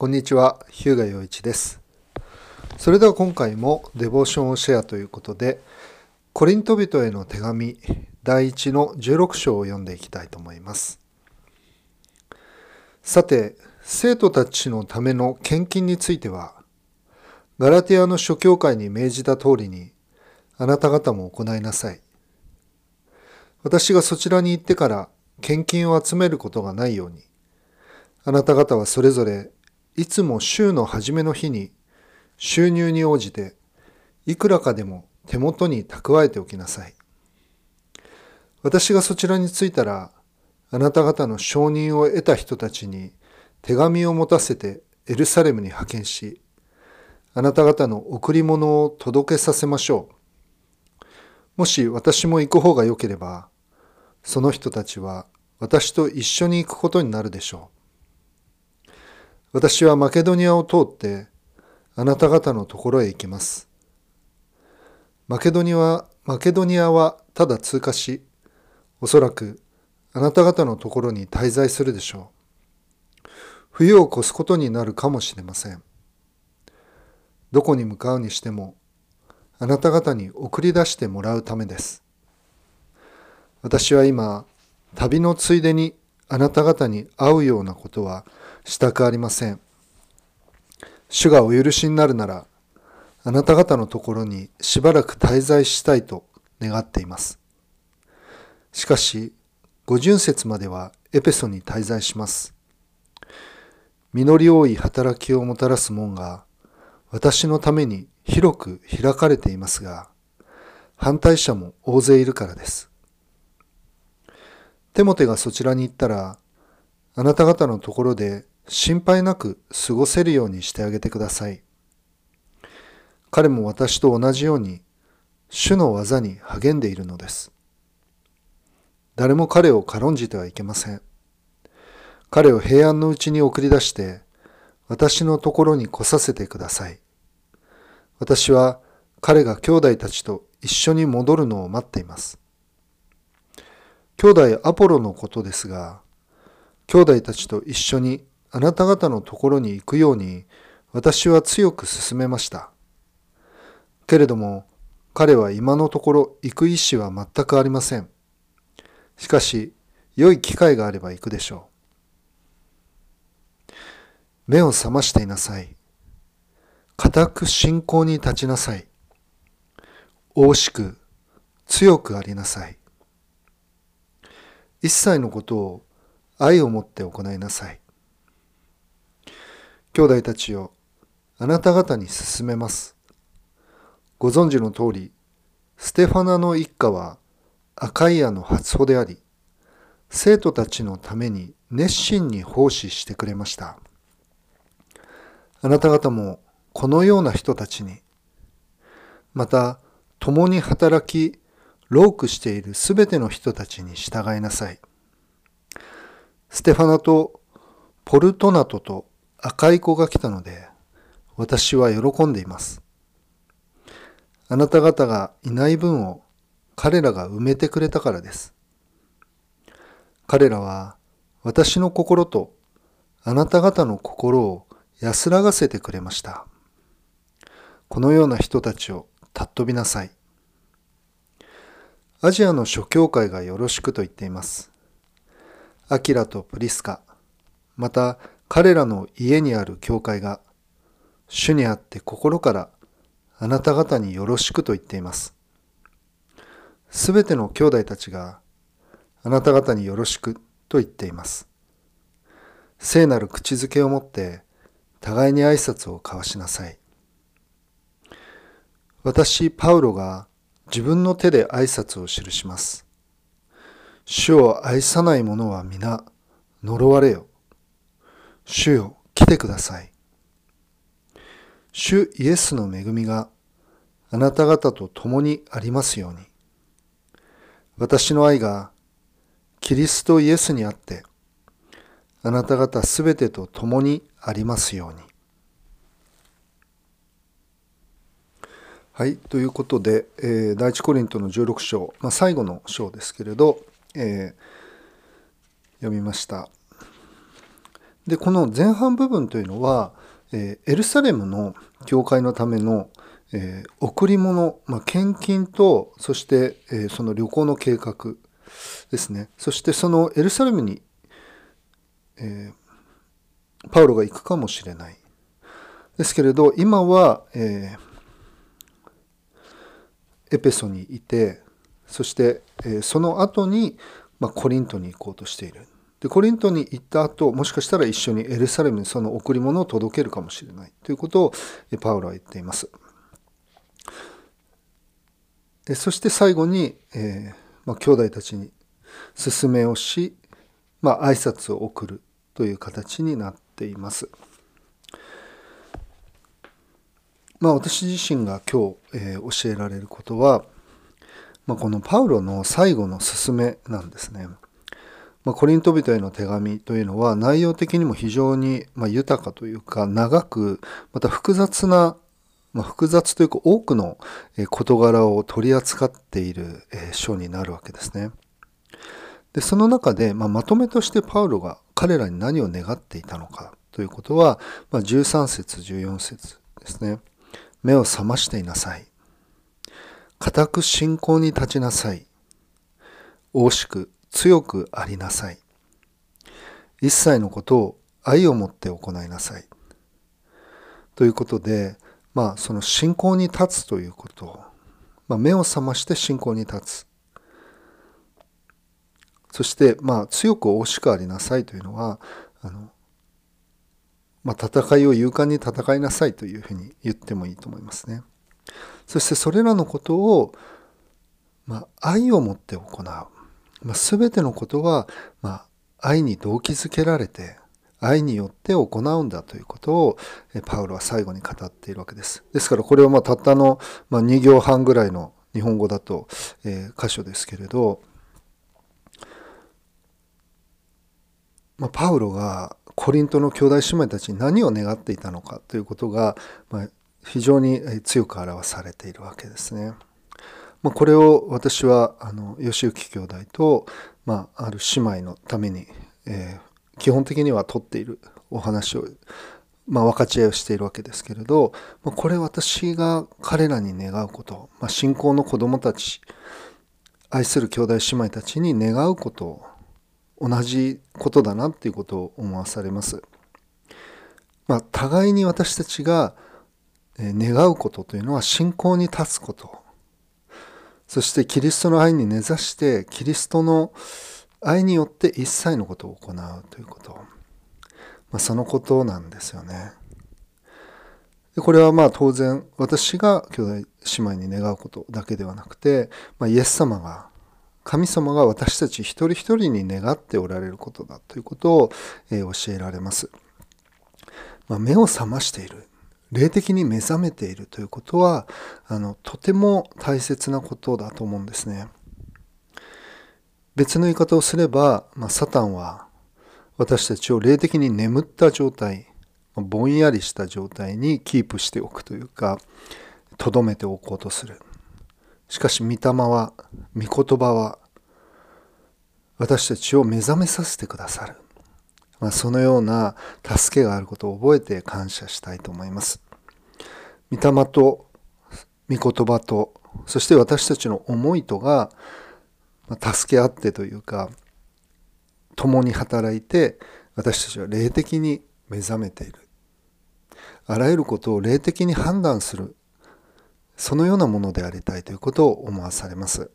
こんにちは、日向洋一です。それでは今回もデボーションをシェアということで、コリント人への手紙第1の16章を読んでいきたいと思います。さて、生徒たちのための献金については、ガラティアの諸教会に命じた通りに、あなた方も行いなさい。私がそちらに行ってから献金を集めることがないように、あなた方はそれぞれいつも週の初めの日に収入に応じていくらかでも手元に蓄えておきなさい。私がそちらに着いたらあなた方の承認を得た人たちに手紙を持たせてエルサレムに派遣しあなた方の贈り物を届けさせましょう。もし私も行く方が良ければその人たちは私と一緒に行くことになるでしょう。私はマケドニアを通ってあなた方のところへ行きます。マケドニア、マケドニアはただ通過し、おそらくあなた方のところに滞在するでしょう。冬を越すことになるかもしれません。どこに向かうにしても、あなた方に送り出してもらうためです。私は今、旅のついでにあなた方に会うようなことはしたくありません。主がお許しになるなら、あなた方のところにしばらく滞在したいと願っています。しかし、五巡節まではエペソに滞在します。実り多い働きをもたらす門が、私のために広く開かれていますが、反対者も大勢いるからです。テモテがそちらに行ったら、あなた方のところで心配なく過ごせるようにしてあげてください。彼も私と同じように主の技に励んでいるのです。誰も彼を軽んじてはいけません。彼を平安のうちに送り出して私のところに来させてください。私は彼が兄弟たちと一緒に戻るのを待っています。兄弟アポロのことですが、兄弟たちと一緒にあなた方のところに行くように私は強く勧めました。けれども彼は今のところ行く意思は全くありません。しかし良い機会があれば行くでしょう。目を覚ましていなさい。固く信仰に立ちなさい。大しく強くありなさい。一切のことを愛を持って行いなさい。兄弟たちよ、あなた方に勧めます。ご存知の通り、ステファナの一家はアカイアの初歩であり、生徒たちのために熱心に奉仕してくれました。あなた方もこのような人たちに、また共に働き、労苦しているすべての人たちに従いなさい。ステファナとポルトナトと赤い子が来たので、私は喜んでいます。あなた方がいない分を彼らが埋めてくれたからです。彼らは私の心とあなた方の心を安らがせてくれました。このような人たちを尊びなさい。アジアの諸教会がよろしくと言っています。アキラとプリスカ、また彼らの家にある教会が、主にあって心からあなた方によろしくと言っています。すべての兄弟たちがあなた方によろしくと言っています。聖なる口づけをもって互いに挨拶を交わしなさい。私、パウロが自分の手で挨拶を記します。主を愛さない者は皆呪われよ。主よ、来てください。主イエスの恵みがあなた方と共にありますように。私の愛がキリストイエスにあってあなた方すべてと共にありますように。はい、ということで、えー、第一コリントの16章、まあ、最後の章ですけれど、えー、読みました。でこの前半部分というのは、えー、エルサレムの教会のための、えー、贈り物、まあ、献金とそして、えー、その旅行の計画ですね。そしてそのエルサレムに、え、パウロが行くかもしれない。ですけれど今は、え、エペソにいてそして、え、その後に、まあ、コリントに行こうとしている。でコリントに行った後もしかしたら一緒にエルサレムにその贈り物を届けるかもしれないということをパウロは言っています。でそして最後に、えーまあ、兄弟たちに勧めをし、まあ、挨拶を送るという形になっています。まあ、私自身が今日、えー、教えられることは、まあ、このパウロの最後の勧めなんですね。まあ、コリント人への手紙というのは内容的にも非常にま豊かというか長くまた複雑な、まあ、複雑というか多くの事柄を取り扱っている書になるわけですね。でその中で、まあ、まとめとしてパウロが彼らに何を願っていたのかということは、ま、13節14節ですね。目を覚ましていなさい。固く信仰に立ちなさい。惜しく強くありなさい。一切のことを愛を持って行いなさい。ということで、まあ、その信仰に立つということ、まあ、目を覚まして信仰に立つ。そして、まあ、強く惜しくありなさいというのは、あの、まあ、戦いを勇敢に戦いなさいというふうに言ってもいいと思いますね。そしてそれらのことを、まあ、愛を持って行う。まあ、全てのことは、まあ、愛に動機づけられて愛によって行うんだということをパウロは最後に語っているわけです。ですからこれはまあたったの、まあ、2行半ぐらいの日本語だと、えー、箇所ですけれど、まあ、パウロがコリントの兄弟姉妹たちに何を願っていたのかということが、まあ、非常に強く表されているわけですね。まあ、これを私はあの吉行兄弟と、まあ、ある姉妹のために、えー、基本的には取っているお話を、まあ、分かち合いをしているわけですけれど、まあ、これ私が彼らに願うこと、まあ、信仰の子供たち愛する兄弟姉妹たちに願うこと同じことだなっていうことを思わされます。まあ、互いに私たちが願うことというのは信仰に立つことそしてキリストの愛に根ざしてキリストの愛によって一切のことを行うということ、まあ、そのことなんですよね。でこれはまあ当然私が兄弟姉妹に願うことだけではなくて、まあ、イエス様が神様が私たち一人一人に願っておられることだということを、え教えられます。まあ、目を覚ましている霊的に目覚めているということはあのとても大切なことだと思うんですね。別の言い方をすれば、まあ、サタンは私たちを霊的に眠った状態ぼんやりした状態にキープしておくというかとどめておこうとするしかし御霊は御言葉は私たちを目覚めさせてくださるまあ、そのような助けがあることを覚えて感謝したいと思います。御霊と御言葉とそして私たちの思いとが助け合ってというか共に働いて私たちは霊的に目覚めているあらゆることを霊的に判断するそのようなものでありたいということを思わされます。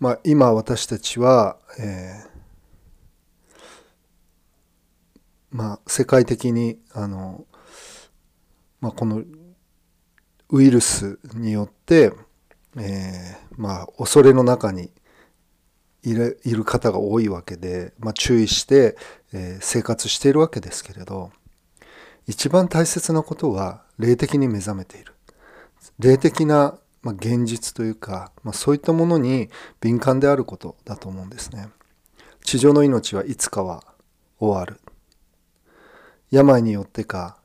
まあ、今私たちは、えー、まあ、世界的にあの、まあ、このウイルスによって、えー、まあ、恐れの中にいるいる方が多いわけで、まあ、注意して、えー、生活しているわけですけれど一番大切なことは霊的に目覚めている。霊的なまあ、現実というか、まあ、そういったものに敏感であることだと思うんですね。地上の命はいつかは終わる。病によってか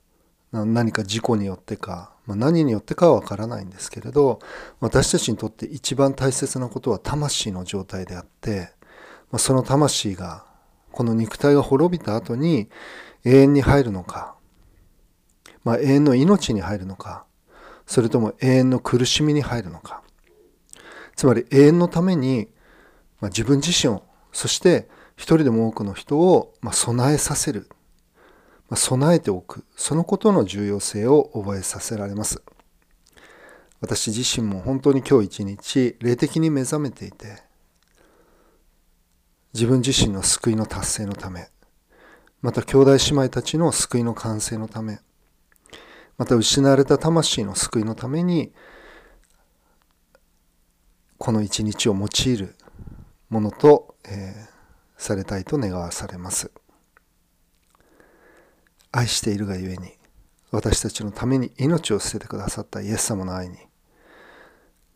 何か事故によってか、まあ、何によってかはわからないんですけれど私たちにとって一番大切なことは魂の状態であって、まあ、その魂がこの肉体が滅びた後に永遠に入るのか、まあ、永遠の命に入るのかそれとも永遠の苦しみに入るのか。つまり永遠のために、まあ、自分自身をそして一人でも多くの人を、まあ、備えさせる、まあ、備えておく。そのことの重要性を覚えさせられます。私自身も本当に今日一日霊的に目覚めていて自分自身の救いの達成のためまた兄弟姉妹たちの救いの完成のためまた失われた魂の救いのためにこの一日を用いるものと、えー、されたいと願わされます。愛しているがゆえに私たちのために命を捨ててくださったイエス様の愛に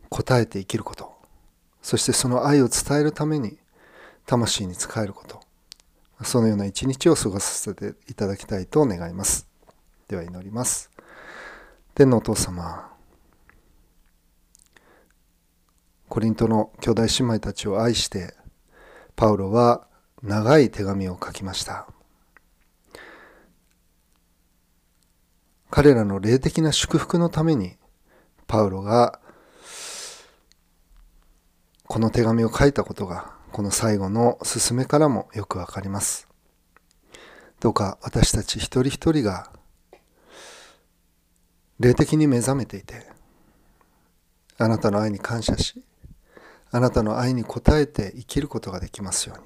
応えて生きることそしてその愛を伝えるために魂に仕えることそのような一日を過ごさせていただきたいと願います。では祈ります。天のお父様コリントの兄弟姉妹たちを愛してパウロは長い手紙を書きました彼らの霊的な祝福のためにパウロがこの手紙を書いたことがこの最後の進めからもよくわかります。どうか私たち一人一人が霊的に目覚めていてあなたの愛に感謝しあなたの愛に応えて生きることができますように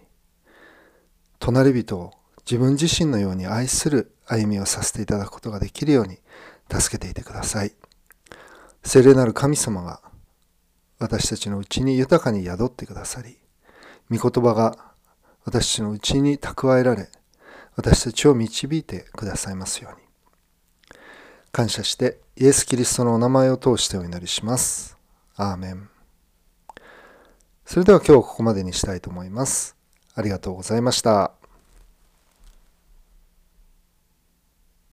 隣人を自分自身のように愛する歩みをさせていただくことができるように助けていてください聖霊なる神様が私たちのうちに豊かに宿ってくださり御言葉が私たちのうちに蓄えられ、私たちを導いてくださいますように。感謝して、イエス・キリストのお名前を通してお祈りします。アーメン。それでは今日はここまでにしたいと思います。ありがとうございました。